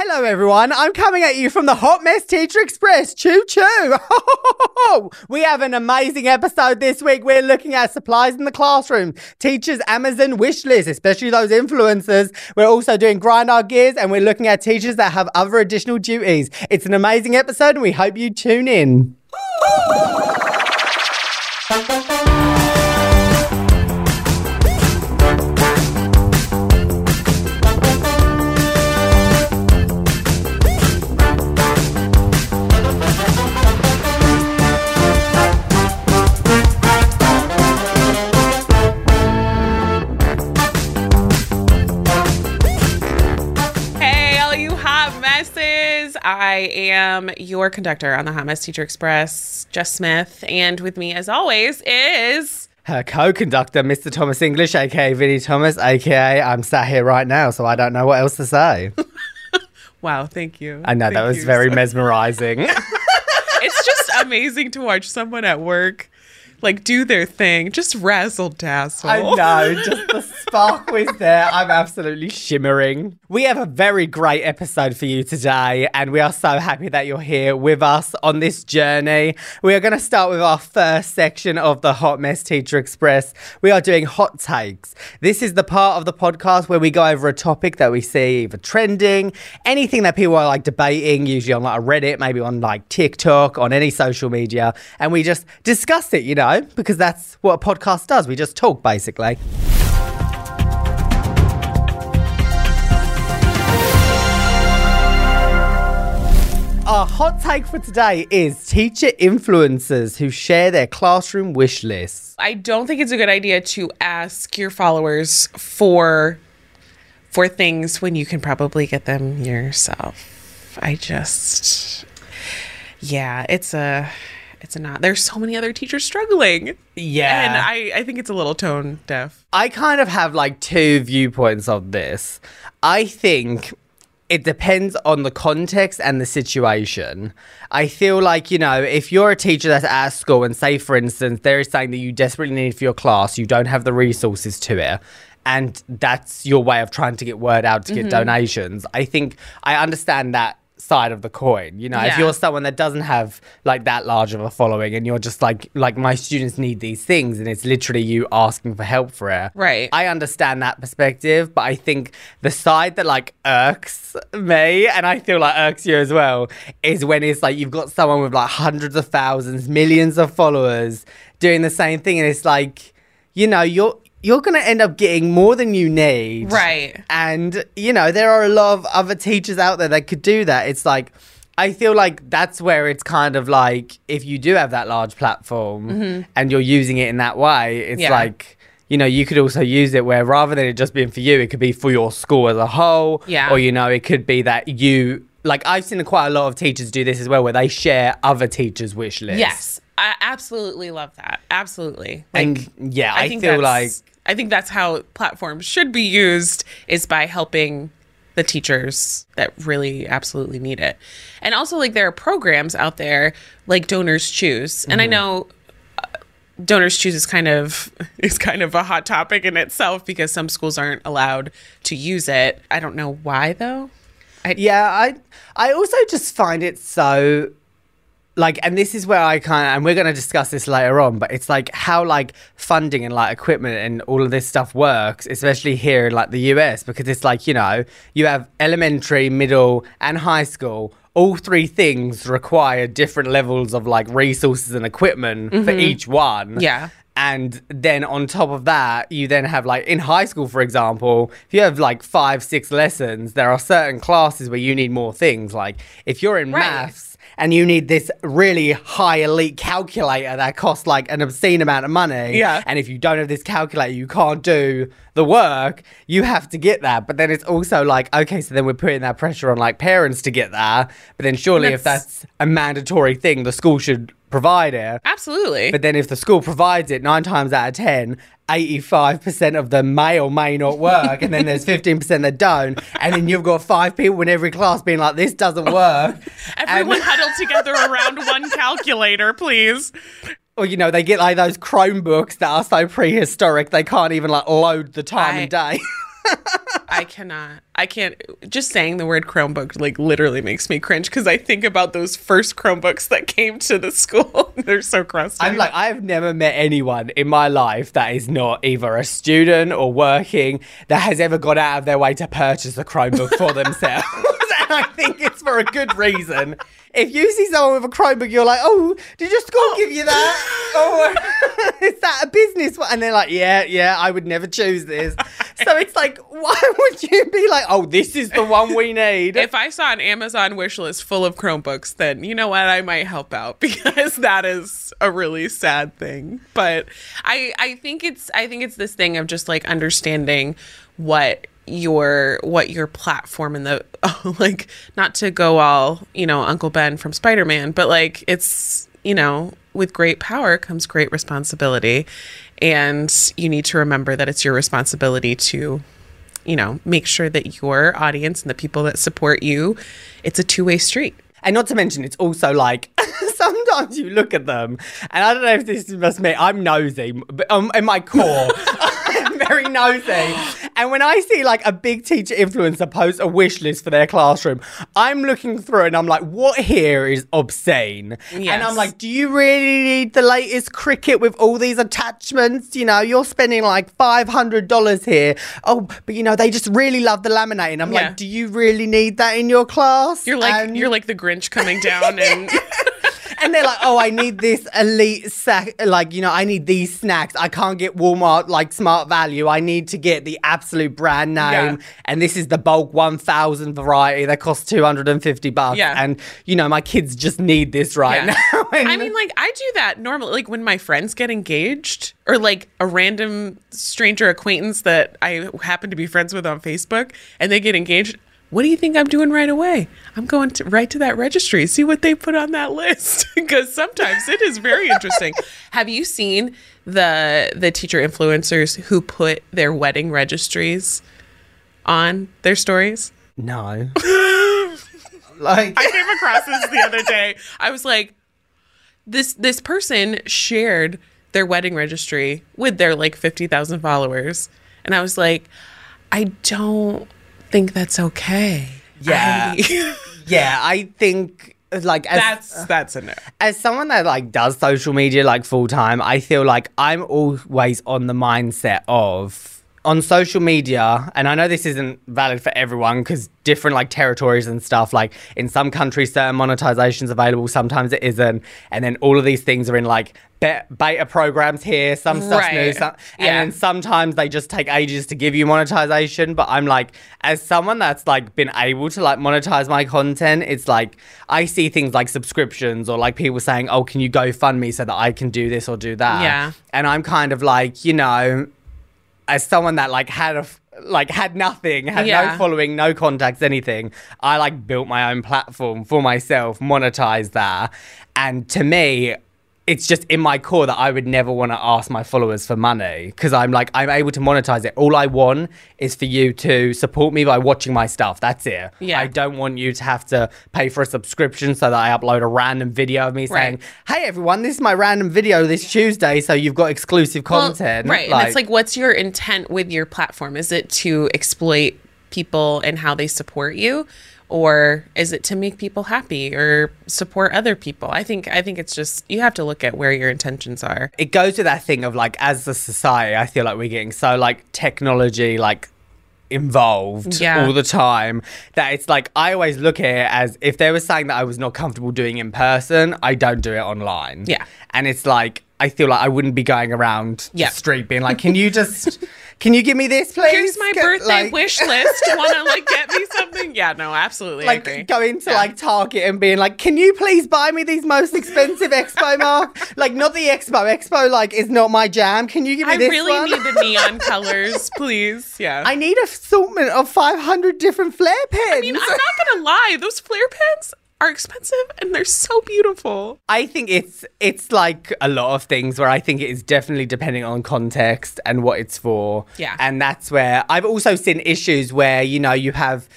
Hello, everyone. I'm coming at you from the Hot Mess Teacher Express. Choo choo. we have an amazing episode this week. We're looking at supplies in the classroom, teachers' Amazon wish lists, especially those influencers. We're also doing grind our gears and we're looking at teachers that have other additional duties. It's an amazing episode and we hope you tune in. I am your conductor on the Hot Mess Teacher Express, Jess Smith. And with me, as always, is. Her co-conductor, Mr. Thomas English, aka Vinny Thomas, aka I'm sat here right now, so I don't know what else to say. Wow, thank you. I know that was very so- mesmerizing. It's just amazing to watch someone at work like do their thing, just razzle dazzle. I know, just the spark was there. I'm absolutely shimmering. We have a very great episode for you today, and we are so happy that you're here with us on this journey. We are going to start with our first section of the Hot Mess Teacher Express. We are doing hot takes. This is the part of the podcast where we go over a topic that we see either trending, anything that people are like debating, usually on like a Reddit, maybe on like TikTok, on any social media, and we just discuss it, you know, because that's what a podcast does. We just talk basically. Our hot take for today is teacher influencers who share their classroom wish lists. I don't think it's a good idea to ask your followers for for things when you can probably get them yourself. I just yeah, it's a it's not. There's so many other teachers struggling. Yeah. And I I think it's a little tone deaf. I kind of have like two viewpoints on this. I think it depends on the context and the situation. I feel like, you know, if you're a teacher that's at school and say, for instance, there is something that you desperately need for your class, you don't have the resources to it, and that's your way of trying to get word out to get mm-hmm. donations, I think I understand that side of the coin. You know, if you're someone that doesn't have like that large of a following and you're just like like my students need these things and it's literally you asking for help for it. Right. I understand that perspective, but I think the side that like irks me and I feel like irks you as well is when it's like you've got someone with like hundreds of thousands, millions of followers doing the same thing and it's like you know, you're you're going to end up getting more than you need. Right. And, you know, there are a lot of other teachers out there that could do that. It's like, I feel like that's where it's kind of like if you do have that large platform and you're using it in that way, it's Mm-hmm. Yeah. like, you know, you could also use it where rather than it just being for you, it could be for your school as a whole. Yeah. Or, you know, it could be that you, like, I've seen quite a lot of teachers do this as well, where they share other teachers' wish lists. Yes. I absolutely love that. Absolutely. Like And yeah, I, think feel like I think that's how platforms should be used is by helping the teachers that really absolutely need it. And also like there are programs out there like Donors Choose. And I Mm-hmm. know uh, Donors Choose is kind of is kind of a hot topic in itself because some schools aren't allowed to use it. I don't know why though. Yeah, I I also just find it so like and this is where I kind of and we're going to discuss this later on, but it's like how like funding and like equipment and all of this stuff works, especially here in like the US because it's like, you know, you have elementary, middle and high school all three things require different levels of like resources and equipment for mm-hmm. each one. Yeah. And then on top of that, you then have like in high school, for example, if you have like five, six lessons, there are certain classes where you need more things. Like if you're in Right. maths and you need this really high elite calculator that costs like an obscene amount of money. Yeah. And if you don't have this calculator, you can't do the work, you have to get that. But then it's also like, okay, so then we're putting that pressure on like parents to get that. But then surely if That's- that's a mandatory thing, the school should provide it. Absolutely. But then if the school provides it nine times out of 10, 85% of them may or may not work. and then there's 15% that don't. And then you've got five people in every class being like, this doesn't work. Everyone And- huddle together around one calculator, please. or, you know, they get like those Chromebooks that are so prehistoric, they can't even like load the time I- and day. I cannot. I can't. Just saying the word Chromebook like literally makes me cringe because I think about those first Chromebooks that came to the school. They're so crusty. I'm like, I've never met anyone in my life that is not either a student or working that has ever gone out of their way to purchase a Chromebook for themselves. and I think it's for a good reason. If you see someone with a Chromebook, you're like, oh, did your school give you that? oh, is that a business? And they're like, yeah, yeah, I would never choose this. So it's like, why would you be like, oh, this is the one we need? if I saw an Amazon wish list full of Chromebooks, then you know what? I might help out because that is a really sad thing. But I I think it's I think it's this thing of just like understanding what your what your platform and the like not to go all you know Uncle Ben from Spider Man, but like it's you know with great power comes great responsibility, and you need to remember that it's your responsibility to you know make sure that your audience and the people that support you it's a two-way street And not to mention, it's also like sometimes you look at them, and I don't know if this is just me. I'm nosy, but um, in my core, I'm very nosy. And when I see like a big teacher influencer post a wish list for their classroom, I'm looking through and I'm like, what here is obscene? And I'm like, do you really need the latest Cricut with all these attachments? You know, you're spending like $500 here. Oh, but you know, they just really love the laminating. I'm Yeah. like, do you really need that in your class? you're like And- you're like the grinch coming down and and they're like, oh, I need this elite sack. Like, you know, I need these snacks. I can't get Walmart like smart value. I need to get the absolute brand name. Yeah. And this is the bulk 1000 variety that costs 250 bucks. Yeah. And, you know, my kids just need this right Yeah. now. I mean, like I do that normally. Like when my friends get engaged, or like a random stranger acquaintance that I happen to be friends with on Facebook, and they get engaged. What do you think I'm doing right away? I'm going to right to that registry, see what they put on that list, because sometimes it is very interesting. Have you seen the the teacher influencers who put their wedding registries on their stories? no. like, I came across this the other day. I was like, this this person shared their wedding registry with their like fifty thousand followers, and I was like, I don't think that's okay. Yeah. I- yeah, I think. Like as, that's that's a no. as someone that like does social media like full time, I feel like I'm always on the mindset of on social media, and I know this isn't valid for everyone because different like territories and stuff. Like in some countries, certain monetization's available, sometimes it isn't, and then all of these things are in like be- beta programs here. Some stuff's new, some, Yeah. and then sometimes they just take ages to give you monetization. But I'm like, as someone that's like been able to like monetize my content, it's like I see things like subscriptions or like people saying, "Oh, can you go fund me so that I can do this or do that?" Yeah. and I'm kind of like, you know, as someone that like had a f- like had nothing, had no following, no contacts, anything. I like built my own platform for myself, monetized that, and to me. It's just in my core that I would never want to ask my followers for money because I'm like, I'm able to monetize it. All I want is for you to support me by watching my stuff. That's it. Yeah. I don't want you to have to pay for a subscription so that I upload a random video of me saying, hey, everyone, this is my random video this Tuesday. So you've got exclusive Well, content. right? and it's like, what's your intent with your platform? Is it to exploit people and how they support you? Or is it to make people happy or support other people? I think I think it's just you have to look at where your intentions are. it goes to that thing of like as a society i feel like we're getting so like technology like involved Yeah. all the time that it's like i always look at it as if there was something that i was not comfortable doing in person i don't do it online Yeah. and it's like i feel like i wouldn't be going around Yeah. the street being like can you just can you give me this please Here's my birthday like- wish list. Want to like get me something? Yeah, no, absolutely. I agree. like going to Yeah. like Target and being like, "Can you please buy me these most expensive Expo mark? Like not the Expo. Expo like is not my jam. Can you give me I this I really one? need the neon colors, please. Yeah. I need a assortment of 500 different Flair pens. I mean, I'm not gonna lie, those Flair pens are expensive and they're so beautiful. I think it's it's like a lot of things where I think it is definitely depending on context and what it's for. Yeah. And that's where I've also seen issues where, you know, you have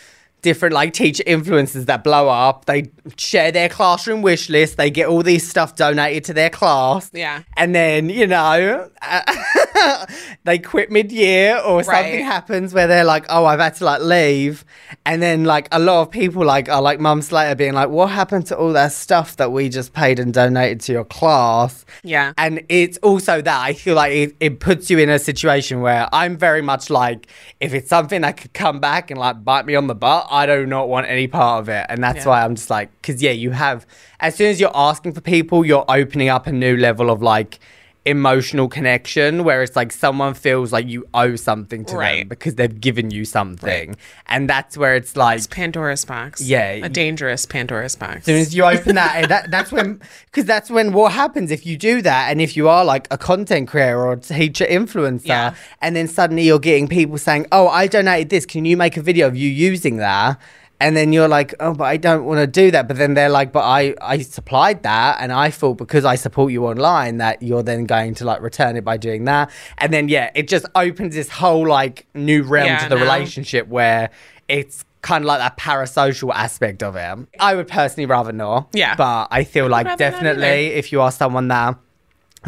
different like teacher influences that blow up. They share their classroom wish list. They get all these stuff donated to their class. Yeah. And then, you know, they quit mid year or something happens where they're like, oh, I've had to like leave. And then like a lot of people like are like months later being like, what happened to all that stuff that we just paid and donated to your class? Yeah. And it's also that I feel like it, it puts you in a situation where I'm very much like, if it's something that could come back and like bite me on the butt, I do not want any part of it. And that's Yeah. why I'm just like, because yeah, you have, as soon as you're asking for people, you're opening up a new level of like, emotional connection where it's like someone feels like you owe something to them because they've given you something and that's where it's like It's Pandora's box. Yeah. A dangerous Pandora's box. as soon as you open that, eh, that that's when, because that's when what happens if you do that, and if you are like a content creator or a teacher influencer, Yeah. and then suddenly you're getting people saying, "Oh, I donated this. Can you make a video of you using that?" And then you're like, "Oh, but I don't want to do that." But then they're like, "But I I supplied that, and I thought because I support you online that you're then going to like return it by doing that." And then yeah, it just opens this whole like new realm Yeah, to the no. relationship where it's kind of like that parasocial aspect of it. I would personally rather not. Yeah. But I feel like rather not definitely if you are someone that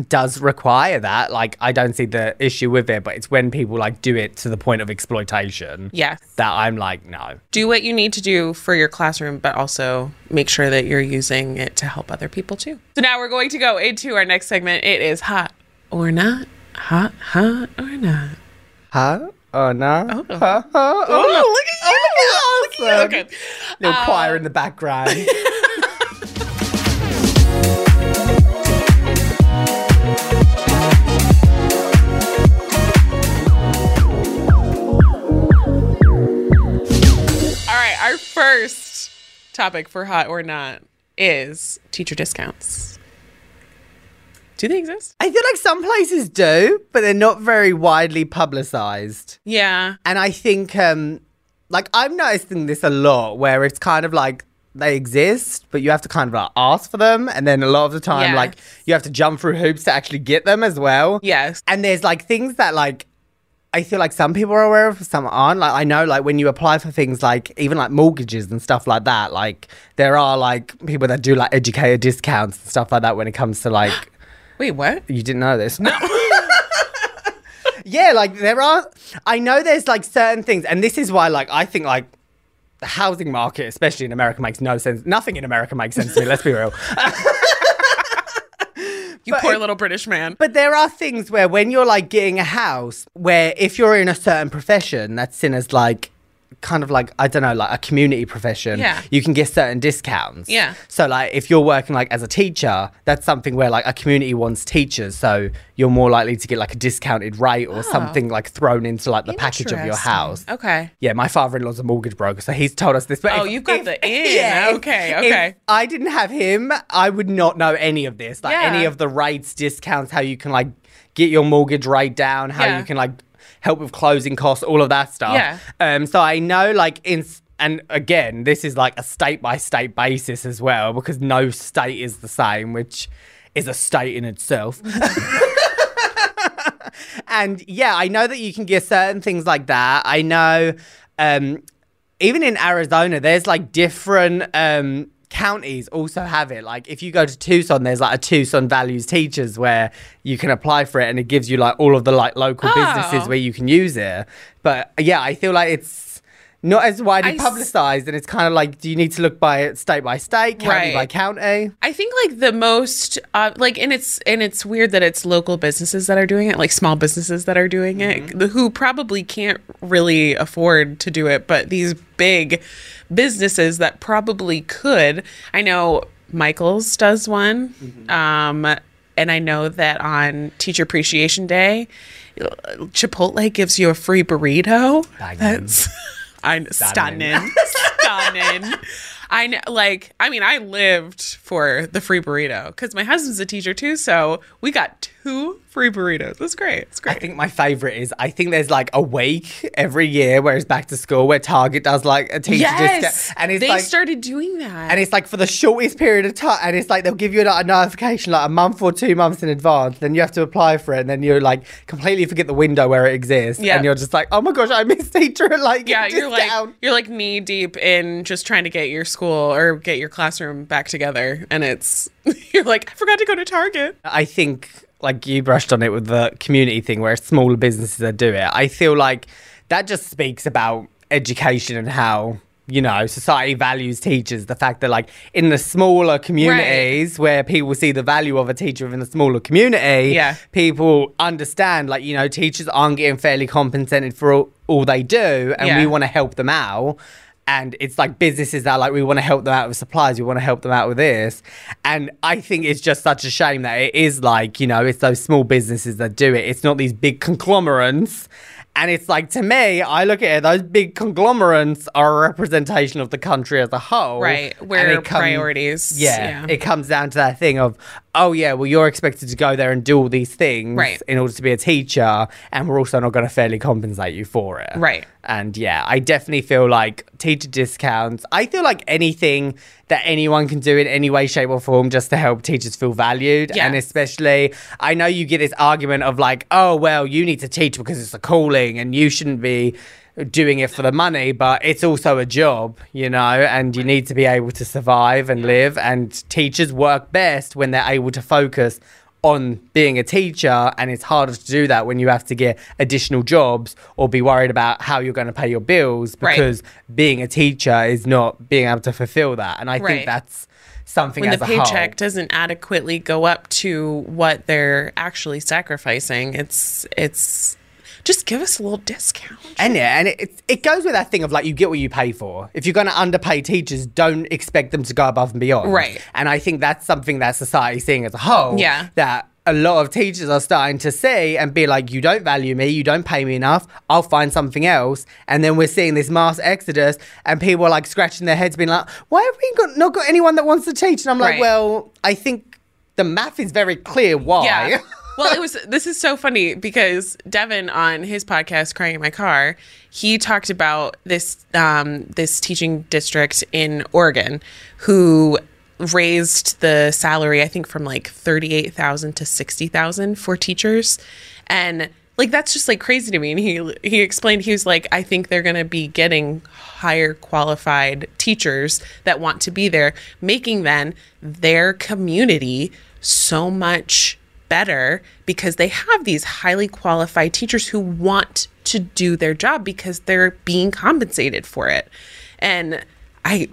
does require that, like I don't see the issue with it, but it's when people like do it to the point of exploitation. Yes. That I'm like, no. Do what you need to do for your classroom, but also make sure that you're using it to help other people too. So now we're going to go into our next segment. It is hot or not. Hot, hot or not. Hot Oh no. Oh. Huh? Huh? Oh, no. look at you. Oh, look at you. Look at you. Okay. Little Uh, choir in the background. first topic for hot or not is teacher discounts. Do they exist? I feel like some places do, but they're not very widely publicized. Yeah. And I think, um, like, I'm noticing this a lot where it's kind of like they exist, but you have to kind of like ask for them. And then a lot of the time, Yes. like, you have to jump through hoops to actually get them as well. Yes. And there's like things that, like, I feel like some people are aware of, some aren't. Like, I know, like, when you apply for things like even like mortgages and stuff like that, like, there are like people that do like educator discounts and stuff like that when it comes to like, Wait, what? you didn't know this? No. yeah, like there are. I know there's like certain things, and this is why, like, I think like the housing market, especially in America, makes no sense. Nothing in America makes sense to me. Let's be real. You poor little British man. But there are things where when you're like getting a house, where if you're in a certain profession that's seen as like kind of like I don't know, like a community profession, Yeah. you can get certain discounts. Yeah. So like if you're working like as a teacher, that's something where like a community wants teachers, so you're more likely to get like a discounted rate or oh. something like thrown into like the package of your house. Okay. Yeah, my father-in-law's a mortgage broker, so he's told us this. But Oh, if- you've got if- the in. Yeah, okay, if okay. I didn't have him, I would not know any of this. Like Yeah. any of the rates, discounts, how you can like get your mortgage rate down, how Yeah. you can like help with closing costs, all of that stuff. Yeah. Um. So I know like in. And again, this is like a state by state basis as well, because no state is the same, which is a state in itself. and yeah, I know that you can get certain things like that. I know, um, even in Arizona, there's like different um, counties also have it. Like if you go to Tucson, there's like a Tucson values teachers where you can apply for it, and it gives you like all of the like local Oh. businesses where you can use it. But yeah, I feel like it's. Not as widely I s- publicized, and it's kind of like, do you need to look by it state by state, county Right. by county? I think like the most uh, like and it's and it's weird that it's local businesses that are doing it, like small businesses that are doing it, who probably can't really afford to do it, but these big businesses that probably could. I know Michaels does one. Um and I know that on Teacher Appreciation Day, Chipotle gives you a free burrito. That's I'm stunning. Stunning. I like, I mean, I lived for the free burrito because my husband's a teacher too. So we got two free burritos. That's great. It's great. I think my favorite is I think there's like a week every year where it's back to school where Target does like a teacher yes, discount, and it's they like started doing that. and it's like for the shortest period of time, and it's like they'll give you like, a notification like a month or two months in advance. Then you have to apply for it, and then you're like completely forget the window where it exists, Yeah. and you're just like, oh my gosh, I missed teacher like yeah, you're like you're like knee deep in just trying to get your school or get your classroom back together, and it's you're like I forgot to go to Target. I think like you brushed on it with the community thing where smaller businesses that do it. I feel like that just speaks about education and how you know society values teachers. The fact that like in the smaller communities where people see the value of a teacher within the smaller community, Yeah. people understand like you know teachers aren't getting fairly compensated for all, all they do, and we want to help them out. And it's like businesses that are like, we want to help them out with supplies, we want to help them out with this. And I think it's just such a shame that it is like, you know, it's those small businesses that do it. It's not these big conglomerates. And it's like, to me, I look at it, those big conglomerates are a representation of the country as a whole. Right, where come- priorities. Yeah, it comes down to that thing of, oh yeah, well you're expected to go there and do all these things Right. in order to be a teacher, and we're also not going to fairly compensate you for it. Right. And yeah, I definitely feel like teacher discounts. I feel like anything that anyone can do in any way, shape, or form just to help teachers feel valued. Yeah. And especially, I know you get this argument of like, oh, well, you need to teach because it's a calling and you shouldn't be doing it for the money, but it's also a job, you know, and you need to be able to survive and live. And teachers work best when they're able to focus on being a teacher and it's harder to do that when you have to get additional jobs or be worried about how you're going to pay your bills Right. because being a teacher is not being able to fulfill that and i Right. think that's something when as the a whole. paycheck doesn't adequately go up to what they're actually sacrificing it's it's just give us a little discount And yeah, and it, it, goes with that thing of like you get what you pay for. If you're going to underpay teachers, don't expect them to go above and beyond. Right. And I think that's something that society's seeing as a whole. Yeah. That a lot of teachers are starting to see and be like, you don't value me, you don't pay me enough, I'll find something else. And then we're seeing this mass exodus and people are like scratching their heads being like, why have we got, not got anyone that wants to teach? And I'm like, Right. well, I think the math is very clear why. Yeah. well, it was. This is so funny because Devin on his podcast, "Crying in My Car," he talked about this um, this teaching district in Oregon who raised the salary, I think, from like thirty eight thousand to sixty thousand for teachers, and like that's just like crazy to me. And he he explained he was like, I think they're going to be getting higher qualified teachers that want to be there, making then their community so much better because they have these highly qualified teachers who want to do their job because they're being compensated for it. And I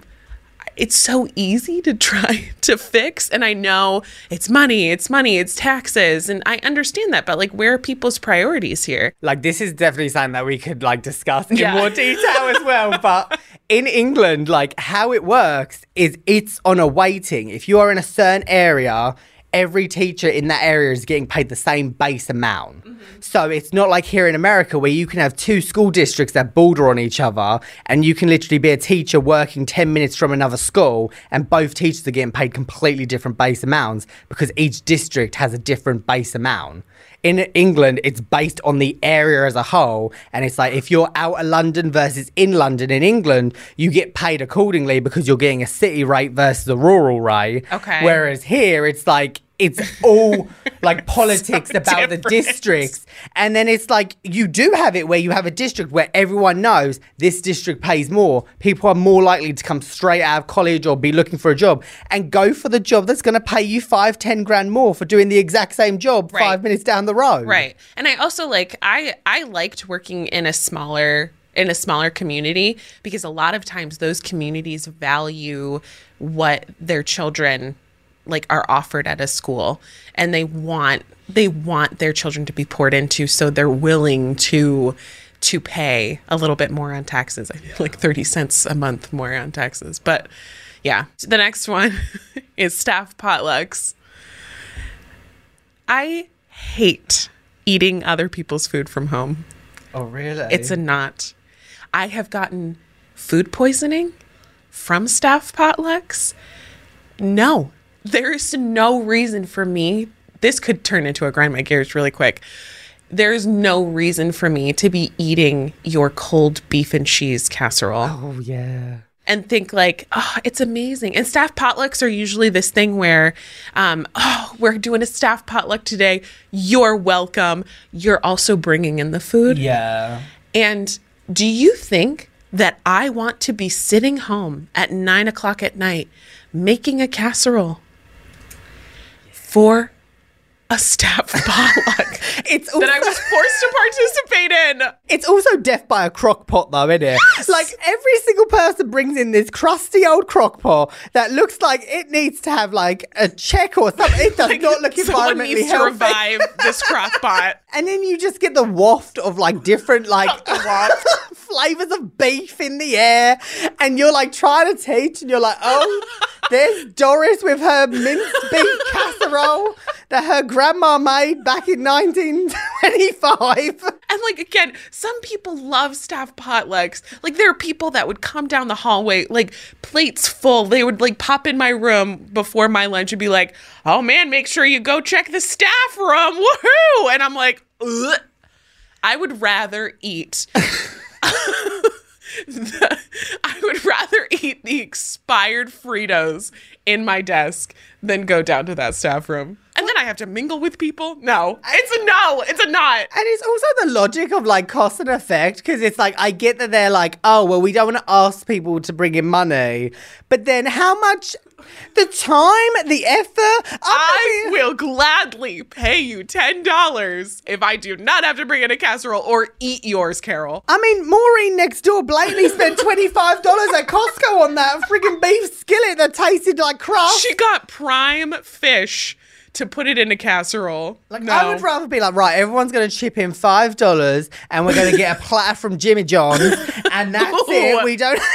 it's so easy to try to fix and I know it's money, it's money, it's taxes and I understand that but like where are people's priorities here? Like this is definitely something that we could like discuss in Yeah. more detail as well. But in England, like how it works is it's on a weighting. If you are in a certain area, every teacher in that area is getting paid the same base amount. So it's not like here in America where you can have two school districts that border on each other and you can literally be a teacher working 10 minutes from another school and both teachers are getting paid completely different base amounts because each district has a different base amount in England, it's based on the area as a whole. And it's like if you're out of London versus in London in England, you get paid accordingly because you're getting a city rate versus a rural rate. Okay. Whereas here, it's like, it's all like politics So about the districts. And then it's like you do have it where you have a district where everyone knows this district pays more. People are more likely to come straight out of college or be looking for a job and go for the job that's going to pay you five, ten grand more for doing the exact same job Right. five minutes down the road. Right. And I also like I I liked working in a smaller in a smaller community because a lot of times those communities value what their children like are offered at a school and they want they want their children to be poured into so they're willing to to pay a little bit more on taxes feel like 30 cents a month more on taxes but yeah the next one is staff potlucks I hate eating other people's food from home. Oh, really? It's a not. I have gotten food poisoning from staff potlucks. No, there is no reason for me this could turn into a grind my gears really quick. There's no reason for me to be eating your cold beef and cheese casserole Oh yeah. and think like, oh, it's amazing. And staff potlucks are usually this thing where, um, oh, we're doing a staff potluck today. You're welcome. You're also bringing in the food. Yeah. And do you think that I want to be sitting home at nine o'clock at night making a casserole for a staff potluck It's also, that I was forced to participate in? it's also death by a crock pot though, isn't it? Like every single person brings in this crusty old crock pot that looks like it needs to have like a check or something. It does not look Someone environmentally needs to revive this crock pot. And then you just get the waft of like different like flavors of beef in the air, and you're like trying to teach, and you're like, oh, there's Doris with her minced beef casserole that her grandma made back in 1925. And like again, some people love staff potlucks. Like there are people that would come down the hallway, like plates full. They would like pop in my room before my lunch and be like, "Oh man, make sure you go check the staff room." Woohoo! And I'm like, Ugh. I would rather eat. the, I would rather eat the expired Fritos in my desk than go down to that staff room. I have to mingle with people. No, it's a no. It's a not. And it's also the logic of like cost and effect because it's like I get that they're like, oh well, we don't want to ask people to bring in money, but then how much, the time, the effort. I'm I be- will gladly pay you ten dollars if I do not have to bring in a casserole or eat yours, Carol. I mean, Maureen next door blatantly spent twenty five dollars at Costco on that friggin' beef skillet that tasted like crap. She got prime fish to put it in a casserole. Like no. I would rather be like, right, everyone's gonna chip in five dollars, and we're gonna get a platter from Jimmy John's, and that's it. We don't.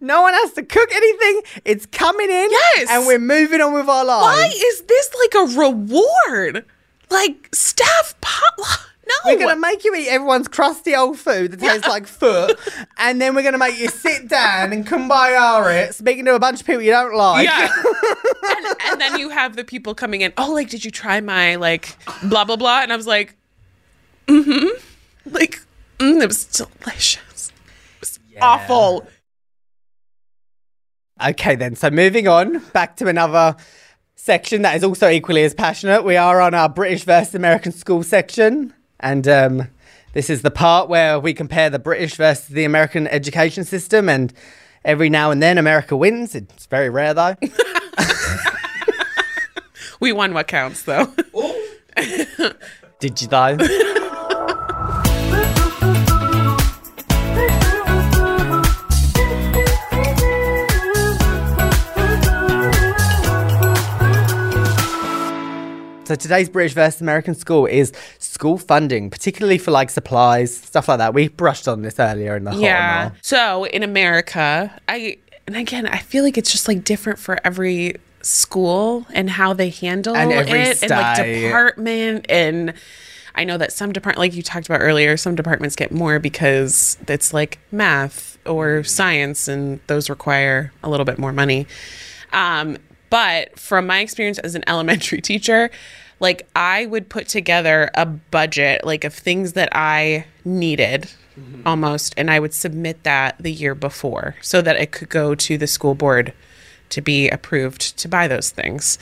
no one has to cook anything. It's coming in, Yes. and we're moving on with our lives. Why is this like a reward? Like staff potluck? No. We're gonna make you eat everyone's crusty old food that tastes like foot, and then we're gonna make you sit down and kumbaya it, speaking to a bunch of people you don't like. Yeah. and, and then you have the people coming in, oh, like, did you try my, like, blah, blah, blah? And I was like, mm hmm. Like, mm, it was delicious. It was awful. Okay, then. So moving on back to another section that is also equally as passionate. We are on our British versus American school section, and um, this is the part where we compare the British versus the American education system. And every now and then, America wins. It's very rare, though. We won what counts, though. Did you though? So today's British versus American school is school funding, particularly for like supplies, stuff like that. We brushed on this earlier in the yeah. and all. So in America, I, and again, I feel like it's just like different for every school and how they handle And it and like department and I know that some department like you talked about earlier some departments get more because it's like math or science and those require a little bit more money um, but from my experience as an elementary teacher like I would put together a budget like of things that I needed almost and I would submit that the year before so that it could go to the school board to be approved to buy those things.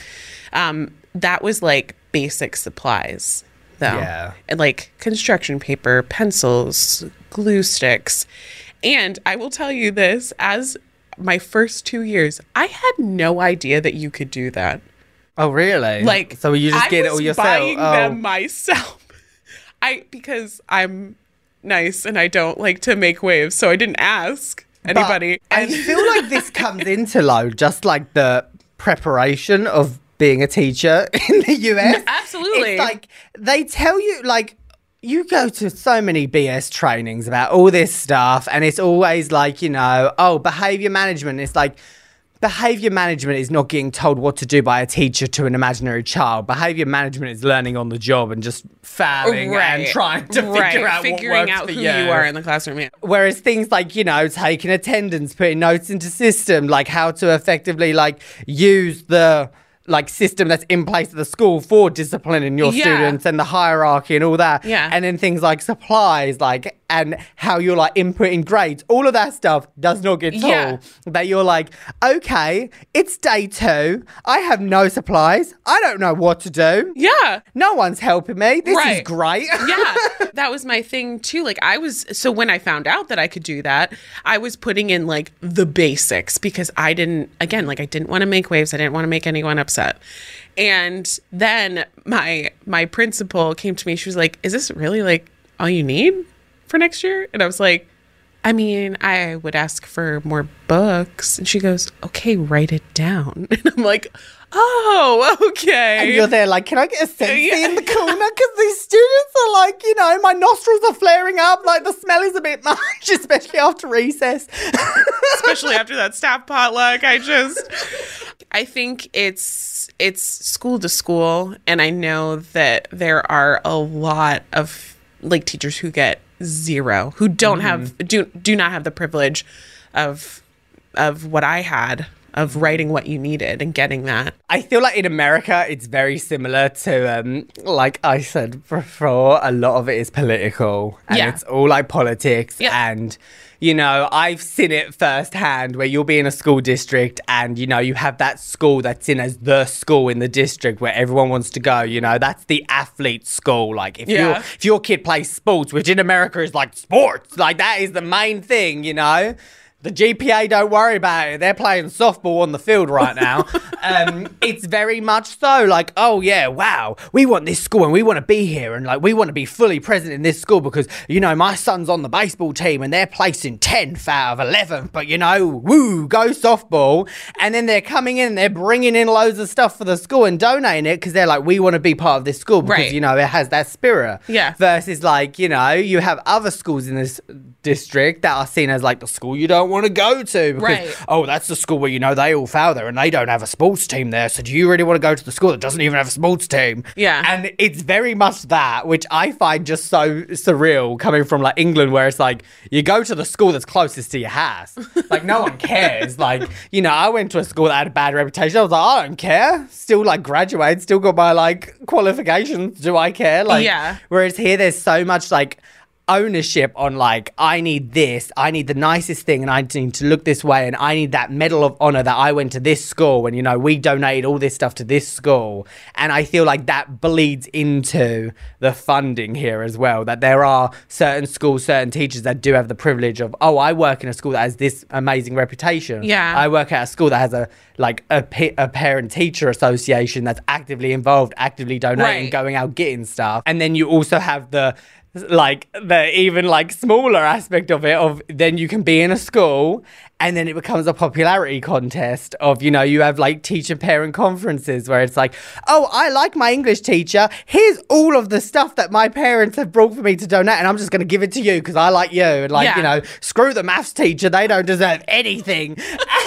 Um, that was like basic supplies, though. Yeah. And like construction paper, pencils, glue sticks. And I will tell you this as my first two years, I had no idea that you could do that. Oh, really? Like, so you just I get it all yourself? Buying oh. them myself. I because I'm nice and I don't like to make waves, so I didn't ask But anybody. I feel like this comes into low just like the preparation of being a teacher in the US. Absolutely. It's like they tell you like you go to so many BS trainings about all this stuff and it's always like, you know, oh, behavior management. It's like behavior management is not getting told what to do by a teacher to an imaginary child. Behavior management is learning on the job and just failing and trying to figure out figuring out who you. you are in the classroom. Yeah. Whereas things like, you know, taking attendance, putting notes into system, like how to effectively like use the like system that's in place at the school for disciplining your Yeah. students and the hierarchy and all that. Yeah. And then things like supplies, like and how you're like inputting grades, all of that stuff does not get taught. Yeah. That you're like, okay, it's day two. I have no supplies. I don't know what to do. Yeah. No one's helping me. This is great. yeah, that was my thing too. Like I was so when I found out that I could do that, I was putting in like the basics because I didn't again, like I didn't want to make waves. I didn't want to make anyone upset. And then my my principal came to me. She was like, "Is this really like all you need for next year?" And I was like, I mean, I would ask for more books. And she goes, okay, write it down. And I'm like, oh, okay. And you're there like, can I get a selfie Yeah. in the corner? Because these students are like, you know, my nostrils are flaring up. Like the smell is a bit much, especially after recess. especially after that staff potluck. I just I think it's it's school to school and I know that there are a lot of like teachers who get zero who don't have mm-hmm. do do not have the privilege of of what I had of writing what you needed and getting that. I feel like in America, it's very similar to, um, like I said before, a lot of it is political. And Yeah. it's all like politics. Yeah. And, you know, I've seen it firsthand where you'll be in a school district and, you know, you have that school that's in as the school in the district where everyone wants to go. You know, that's the athlete school. Like, if, Yeah. your if your kid plays sports, which in America is like sports, like that is the main thing, you know? The GPA, don't worry about it. They're playing softball on the field right now. um, it's very much so like, oh yeah, wow, we want this school and we want to be here and like we want to be fully present in this school because you know my son's on the baseball team and they're placing tenth out of eleven. But you know, woo, go softball. And then they're coming in and they're bringing in loads of stuff for the school and donating it because they're like, we want to be part of this school because Right. you know it has that spirit. Yeah. Versus like you know you have other schools in this district that are seen as like the school you don't want to go to because Right. oh that's the school where you know they all fail there and they don't have a sports team there so do you really want to go to the school that doesn't even have a sports team? Yeah. and it's very much that which i find just so surreal coming from like england where it's like you go to the school that's closest to your house. Like no one cares. Like you know i went to a school that had a bad reputation. I was like i don't care. Still like graduated still got my like qualifications. Do i care? Like Yeah. whereas here there's so much like ownership on like I need this, I need the nicest thing, and I need to look this way, and I need that medal of honor that I went to this school, and you know we donated all this stuff to this school, and I feel like that bleeds into the funding here as well. That there are certain schools, certain teachers that do have the privilege of oh I work in a school that has this amazing reputation. Yeah. I work at a school that has a like a, a parent teacher association that's actively involved, actively donating, Right. going out getting stuff, and then you also have the like the even like smaller aspect of it of then you can be in a school and then it becomes a popularity contest of you know you have like teacher parent conferences where it's like oh i like my english teacher. Here's all of the stuff that my parents have brought for me to donate and i'm just going to give it to you because i like you. And like Yeah. you know screw the maths teacher. They don't deserve anything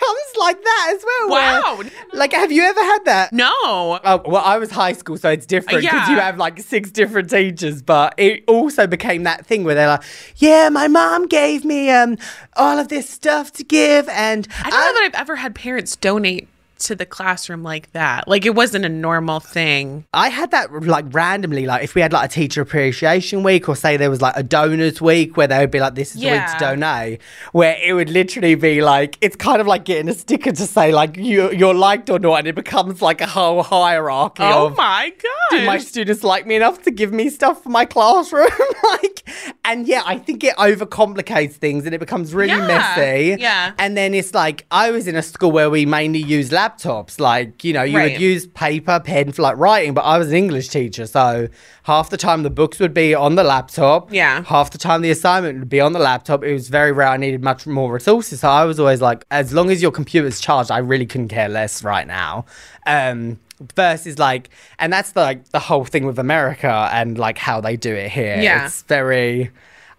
becomes like that as well where- Wow. like have you ever had that No. Oh, well, I was high school, so it's different because Yeah. you have like six different teachers. But it also became that thing where they're like, "Yeah, my mom gave me um all of this stuff to give, and I don't know that I've ever had parents donate to the classroom like that. Like it wasn't a normal thing. I had that like randomly, like if we had like a teacher appreciation week, or say there was like a donors week where they would be like, "This is the week to donate," where it would literally be like, it's kind of like getting a sticker to say like you you're liked or not, and it becomes like a whole hierarchy Oh of my god. Do my students like me enough to give me stuff for my classroom? like, and yeah, I think it overcomplicates things and it becomes really Yeah, messy. yeah. And then it's like, I was in a school where we mainly used laptops. Like, you know, you Right. would use paper, pen for like writing, but I was an English teacher. So half the time the books would be on the laptop. Yeah. Half the time the assignment would be on the laptop. It was very rare I needed much more resources. So I was always like, as long as your computer's charged, I really couldn't care less right now. Um, versus like and that's the, like the whole thing with america and like how they do it here Yeah. it's very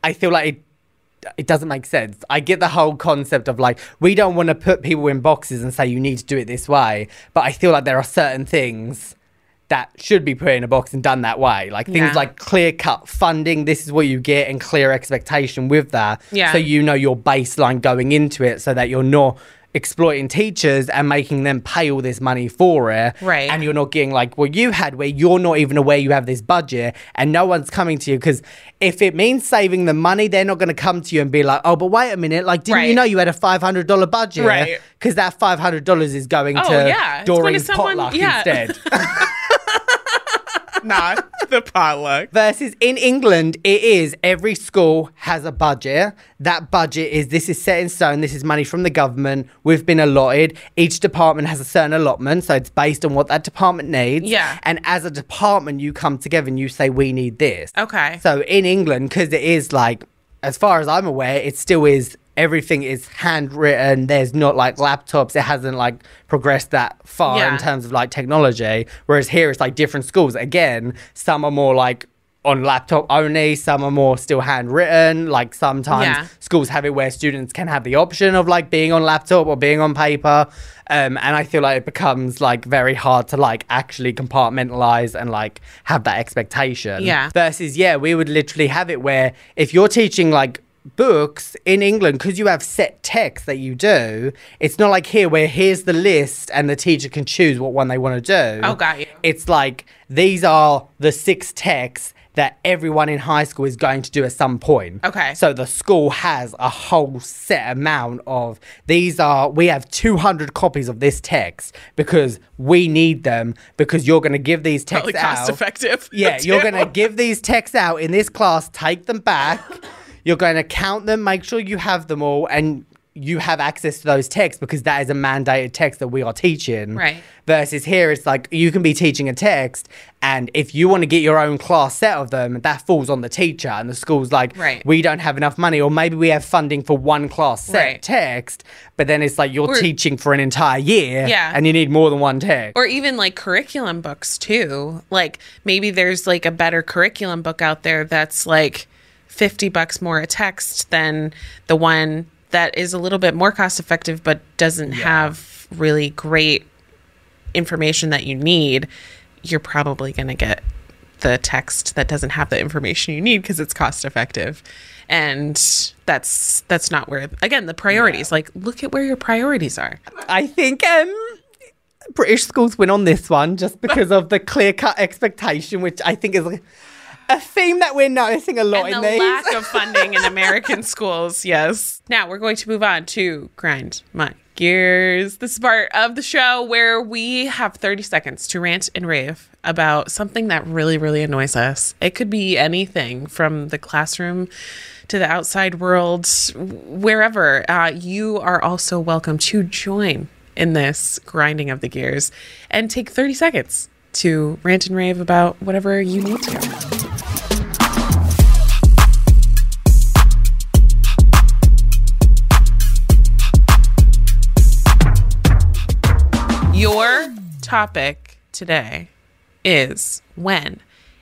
i feel like it it doesn't make sense. I get the whole concept of like we don't want to put people in boxes and say you need to do it this way, but I feel like there are certain things that should be put in a box and done that way. Like things Yeah. like clear cut funding, this is what you get, and clear expectation with that. Yeah. So you know your baseline going into it so that you're not exploiting teachers and making them pay all this money for it. Right. And you're not getting like what you had where you're not even aware you have this budget and no one's coming to you because if it means saving the money, they're not going to come to you and be like, oh, but wait a minute, like, didn't you know you had a $500 budget? Right. Because that $500 is going Oh, to yeah. It's going to Doreen's someone- potluck yeah. instead. Not the potluck. Versus in England, it is every school has a budget. That budget is this is set in stone. This is money from the government. We've been allotted. Each department has a certain allotment, so it's based on what that department needs. Yeah. And as a department, you come together and you say, "We need this." Okay. So in England, because it is like, as far as I'm aware, it still is. Everything is handwritten. There's not like laptops. It hasn't like progressed that far Yeah. in terms of like technology. Whereas here, it's like different schools. Again, some are more like on laptop only. Some are more still handwritten. Like sometimes Yeah. schools have it where students can have the option of like being on laptop or being on paper. Um, and I feel like it becomes like very hard to like actually compartmentalize and like have that expectation. Yeah. Versus, yeah, we would literally have it where if you're teaching like books in England, because you have set text that you do, it's not like here where here's the list and the teacher can choose what one they want to do. Oh, got you. It's like these are the six texts that everyone in high school is going to do at some point. Okay. So the school has a whole set amount of these are we have 200 copies of this text because we need them because you're going to give these texts Probably cost out. effective. Yeah, you're going to give these texts out in this class, take them back. You're going to count them, make sure you have them all, and you have access to those texts because that is a mandated text that we are teaching. Right. Versus here, it's like you can be teaching a text, and if you want to get your own class set of them, that falls on the teacher, and the school's like, Right. we don't have enough money, or maybe we have funding for one class set Right. text, but then it's like you're Or- teaching for an entire year, Yeah. and you need more than one text. or even like curriculum books too. Like maybe there's like a better curriculum book out there that's like 50 bucks more a text than the one that is a little bit more cost effective but doesn't have really great information that you need. You're probably going to get the text that doesn't have the information you need because it's cost effective. And that's that's not where again the priorities like look at where your priorities are. I think um, British schools win on this one just because of the clear cut expectation, which I think is a, a theme that we're noticing a lot and in the these. lack of funding in American schools. Yes. Now we're going to move on to grind my gears. This part of the show where we have 30 seconds to rant and rave about something that really, really annoys us. It could be anything from the classroom to the outside world, wherever. Uh, you are also welcome to join in this grinding of the gears and take 30 seconds to rant and rave about whatever you need to. Your topic today is when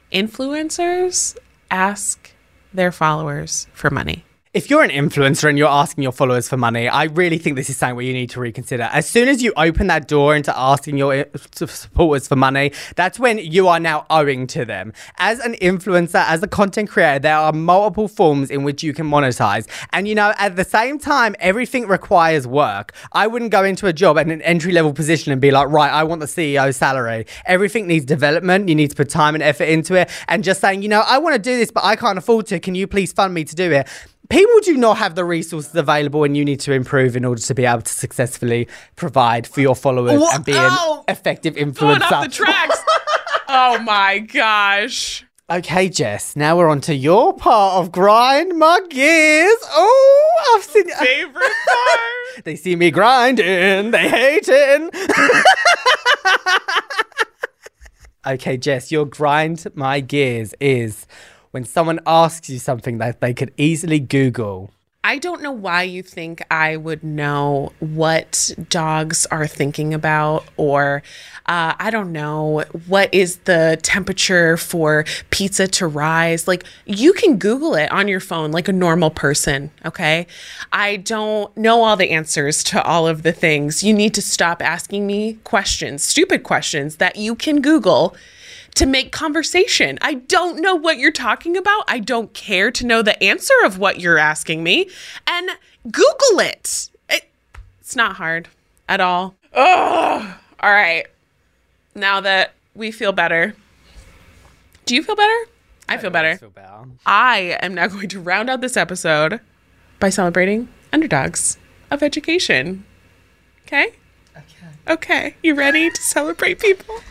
influencers ask their followers for money. If you're an influencer and you're asking your followers for money, I really think this is something where you need to reconsider. As soon as you open that door into asking your uh, supporters for money, that's when you are now owing to them. As an influencer, as a content creator, there are multiple forms in which you can monetize. And you know, at the same time, everything requires work. I wouldn't go into a job at an entry level position and be like, right, I want the CEO salary. Everything needs development. You need to put time and effort into it. And just saying, you know, I want to do this, but I can't afford to. Can you please fund me to do it? People do not have the resources available, and you need to improve in order to be able to successfully provide for your followers Wha- and be oh! an effective Going off the influencer. tracks. oh my gosh. Okay, Jess. Now we're on to your part of grind my gears. Oh, I've seen. Favorite part. They see me grinding. They hating. okay, Jess. Your grind my gears is when someone asks you something that they could easily Google. I don't know why you think I would know what dogs are thinking about, or uh, I don't know what is the temperature for pizza to rise. Like, you can Google it on your phone like a normal person, okay? I don't know all the answers to all of the things. You need to stop asking me questions, stupid questions that you can Google to make conversation. I don't know what you're talking about. I don't care to know the answer of what you're asking me. And Google it. it It's not hard at all. Oh, all right. Now that we feel better, do you feel better? I feel better. Feel better. I am now going to round out this episode by celebrating underdogs of education. Okay? Okay. Okay. You ready to celebrate people?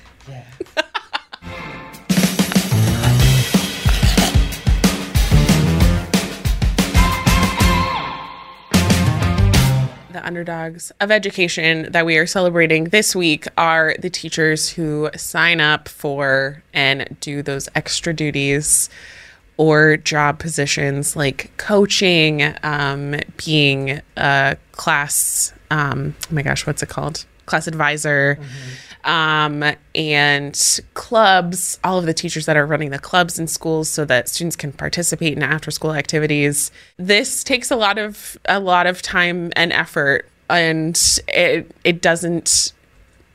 The underdogs of education that we are celebrating this week are the teachers who sign up for and do those extra duties or job positions like coaching, um, being a class, um, oh my gosh, what's it called? Class advisor. Um, and clubs, all of the teachers that are running the clubs in schools so that students can participate in after school activities. This takes a lot of a lot of time and effort and it it doesn't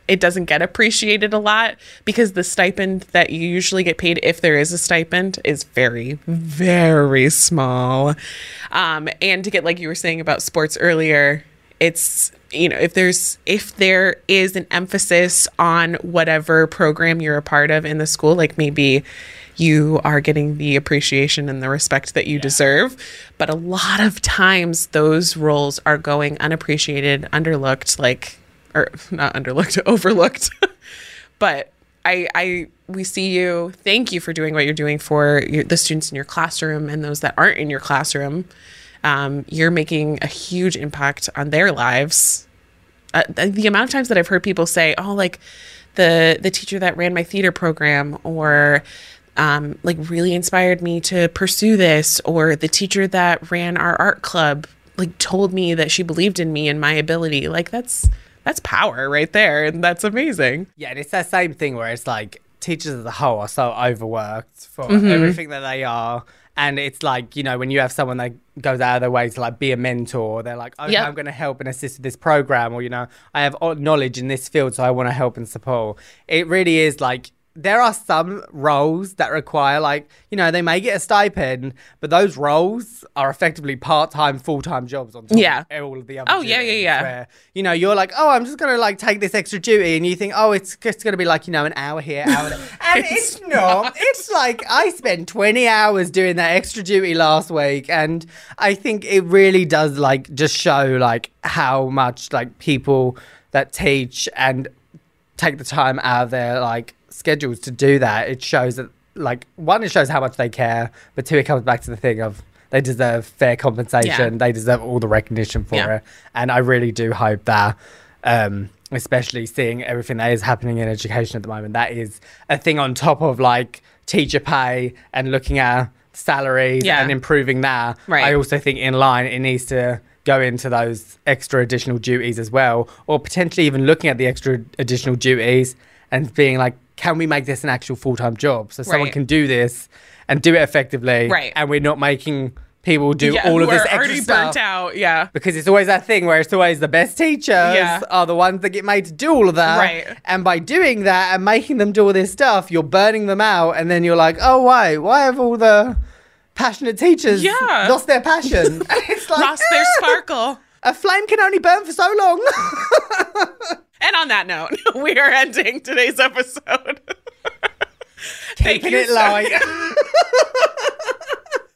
it doesn't get appreciated a lot because the stipend that you usually get paid if there is a stipend is very very small um, and to get like you were saying about sports earlier it's you know if there's if there is an emphasis on whatever program you're a part of in the school like maybe you are getting the appreciation and the respect that you deserve but a lot of times those roles are going unappreciated underlooked like or not underlooked overlooked but I, I, we see you. Thank you for doing what you're doing for your, the students in your classroom and those that aren't in your classroom. Um, you're making a huge impact on their lives. Uh, the amount of times that I've heard people say, "Oh, like the the teacher that ran my theater program," or um, like really inspired me to pursue this, or the teacher that ran our art club, like told me that she believed in me and my ability. Like that's that's power right there, and that's amazing. Yeah, and it's that same thing where it's like teachers as a whole are so overworked for Mm-hmm. everything that they are. And it's like, you know, when you have someone that goes out of their way to like be a mentor, they're like, okay, Yep. I'm going to help and assist with this program, or, you know, I have knowledge in this field, so I want to help and support. It really is like, there are some roles that require like you know they may get a stipend but those roles are effectively part-time full-time jobs on top Yeah. of all of the other Oh, yeah, yeah, yeah. where, you know you're like oh i'm just gonna like take this extra duty and you think oh it's just gonna be like you know an hour here hour there. and it's, not it's like i spent 20 hours doing that extra duty last week and i think it really does like just show like how much like people that teach and take the time out of their like schedules to do that it shows that like one it shows how much they care but two it comes back to the thing of they deserve fair compensation Yeah. they deserve all the recognition for Yeah. it and i really do hope that um especially seeing everything that is happening in education at the moment that is a thing on top of like teacher pay and looking at salaries Yeah. and improving that Right. i also think in line it needs to go into those extra additional duties as well or potentially even looking at the extra additional duties and being like can we make this an actual full-time job so someone Right. can do this and do it effectively Right. and we're not making people do Yeah, all of who this are extra already stuff burnt out. Yeah. because it's always that thing where it's always the best teachers Yeah. are the ones that get made to do all of that. Right. And by doing that and making them do all this stuff, you're burning them out. And then you're like, oh, why? Why have all the passionate teachers Yeah. lost their passion? And it's like, Lost their "Ah, sparkle. A flame can only burn for so long. And on that note, we are ending today's episode. Thank you it so- light.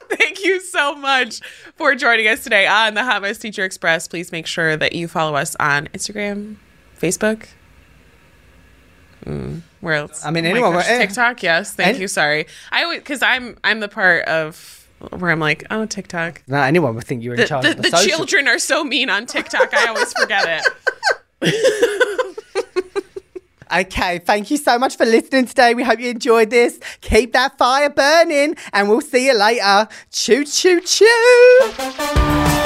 Thank you so much for joining us today on the Hot Mess Teacher Express. Please make sure that you follow us on Instagram, Facebook. Mm, where else? I mean, Oh anyone- gosh, eh. TikTok. Yes, thank And- you. Sorry, I always because I'm I'm the part of where I'm like, oh, TikTok. no, anyone would think you were in The, charge the, of the, the social. children are so mean on TikTok. I always forget it. Okay, thank you so much for listening today. We hope you enjoyed this. Keep that fire burning, and we'll see you later. Choo, choo, choo.